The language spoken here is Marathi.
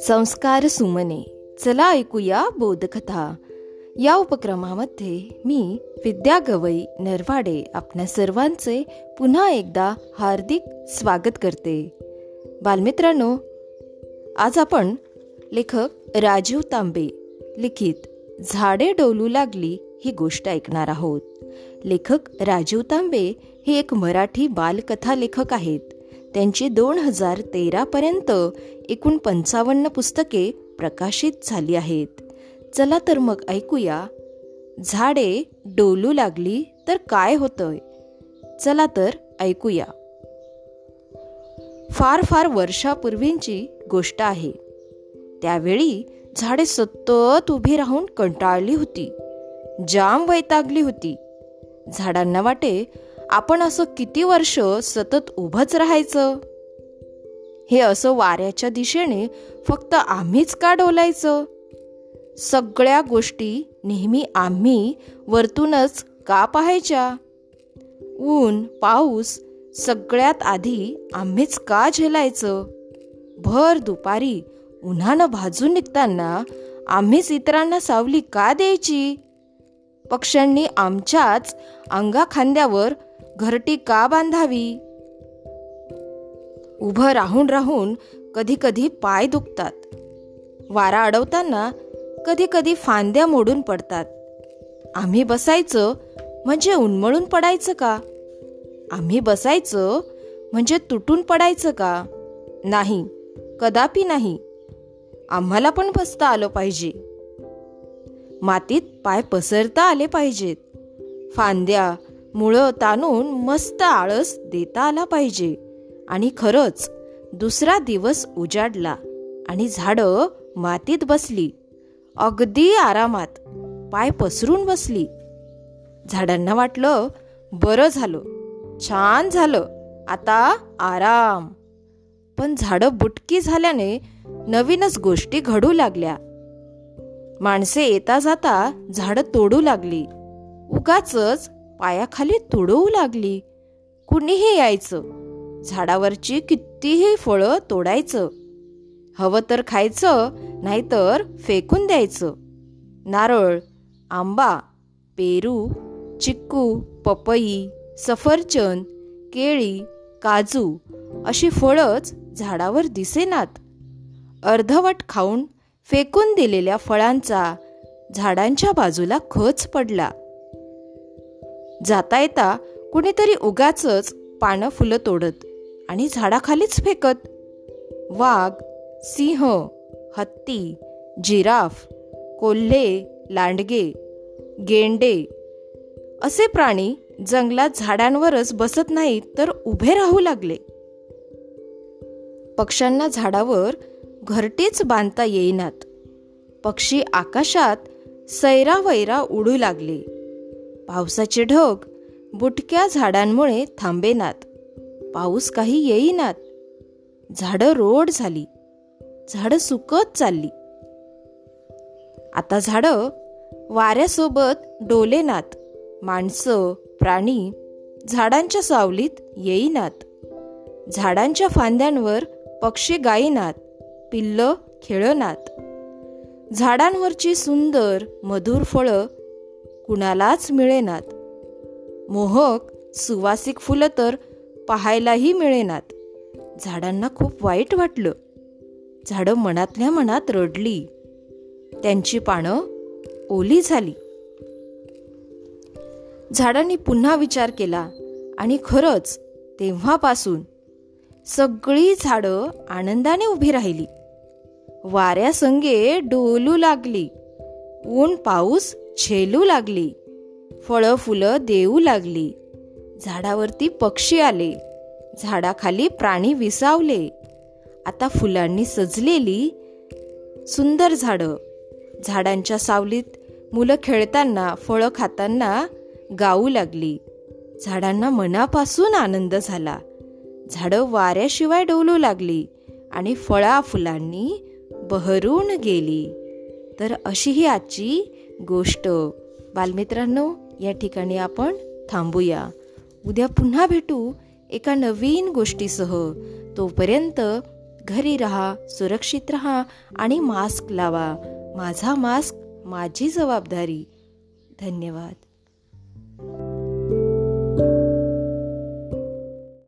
संस्कार सुमने चला ऐकूया बोधकथा. या उपक्रमामध्ये मी विद्या गवई नरवाडे आपल्या सर्वांचे पुन्हा एकदा हार्दिक स्वागत करते. बालमित्रांनो आज आपण लेखक राजीव तांबे लिखित झाडे डोलू लागली ही गोष्ट ऐकणार आहोत. लेखक राजीव तांबे हे एक मराठी बालकथा लेखक आहेत. त्यांची दोन हजार तेरापर्यंत एकूण पंचावन्न पुस्तके प्रकाशित झाली आहेत. चला तर मग ऐकूया. झाडे डोलू लागली तर काय होतंय? चला तर ऐकूया. फार फार वर्षापूर्वींची गोष्ट आहे. त्यावेळी झाडे सतत उभी राहून कंटाळली होती. जाम वैतागली होती. झाडांना वाटे आपण असं किती वर्ष सतत उभंच राहायचं? हे असं वाऱ्याच्या दिशेने फक्त आम्हीच का डोलायचं? सगळ्या गोष्टी नेहमी आम्ही वरतूनच का पाहायच्या? ऊन पाऊस सगळ्यात आधी आम्हीच का झेलायचं? भर दुपारी उन्हानं भाजून निघताना आम्हीच इतरांना सावली का द्यायची? पक्ष्यांनी आमच्याच अंगा खांद्यावर घरटी का बांधावी? उभं राहून राहून कधी कधी पाय दुखतात. वारा अडवताना कधी कधी फांद्या मोडून पडतात. आम्ही बसायचं म्हणजे उन्मळून पडायचं का? आम्ही बसायचं म्हणजे तुटून पडायचं का? नाही कदापि नाही. आम्हाला पण बसता आलं पाहिजे. मातीत पाय पसरता आले पाहिजेत. फांद्या मुळं ताणून मस्त आळस देता आला पाहिजे. आणि खरंच दुसरा दिवस उजाडला आणि झाडं मातीत बसली. अगदी आरामात पाय पसरून बसली. झाडांना वाटलं बरं झालं. छान झालं. आता आराम. पण झाडं बुटकी झाल्याने नवीनच गोष्टी घडू लागल्या. माणसे येता जाता झाडं तोडू लागली. उगाच पायाखाली तुडवू लागली. कुणीही यायचं. झाडावरची कितीही फळं तोडायचं. हवं तर खायचं नाहीतर फेकून द्यायचं. नारळ आंबा पेरू चिक्कू पपई सफरचंद केळी काजू अशी फळंच झाडावर दिसेनात. अर्धवट खाऊन फेकून दिलेल्या फळांचा झाडांच्या बाजूला खच पडला. जाता येता कुणीतरी उगाच पानं फुलं तोडत आणि झाडाखालीच फेकत. वाघ सिंह हत्ती जिराफ कोल्हे लांडगे गेंडे असे प्राणी जंगलात झाडांवरच बसत नाहीत तर उभे राहू लागले. पक्ष्यांना झाडावर घरटेच बांधता येईनात. पक्षी आकाशात सैरावैरा उडू लागले. पावसाचे ढग बुटक्या झाडांमुळे थांबेनात. पाऊस काही येईनात. झाडं रोड झाली. झाडं सुकत चालली. आता झाडं वाऱ्यासोबत डोलेनात. माणसं प्राणी झाडांच्या सावलीत येईनात. झाडांच्या फांद्यांवर पक्षी गाईनात पिल्ल खेळनात. झाडांवरची सुंदर मधुर फळं कुणालाच मिळेनात. मोहक सुवासिक फुलं तर पाहायलाही मिळेनात. झाडांना खूप वाईट वाटलं. झाडं मनातल्या मनात रडली. त्यांची पानं ओली झाली. झाडांनी पुन्हा विचार केला आणि खरंच तेव्हापासून सगळी झाडं आनंदाने उभी राहिली. वाऱ्यासंगे डोलू लागली. ऊन पाऊस झेलू लागली. फळं फुलं देऊ लागली. झाडावरती पक्षी आले. झाडाखाली प्राणी विसावले. आता फुलांनी सजलेली सुंदर झाडं. झाडांच्या सावलीत मुलं खेळताना फळं खाताना गाऊ लागली. झाडांना मनापासून आनंद झाला. झाडं वाऱ्याशिवाय डोलू लागली आणि फळा फुलांनी बहरून गेली. तर अशी ही आजची गोष्ट. बालमित्रांनो या ठिकाणी आपण थांबूया. उद्या पुन्हा भेटू एका नवीन गोष्टीसह. तोपर्यंत घरी राहा सुरक्षित राहा आणि मास्क लावा. माझा मास्क माझी जबाबदारी. धन्यवाद.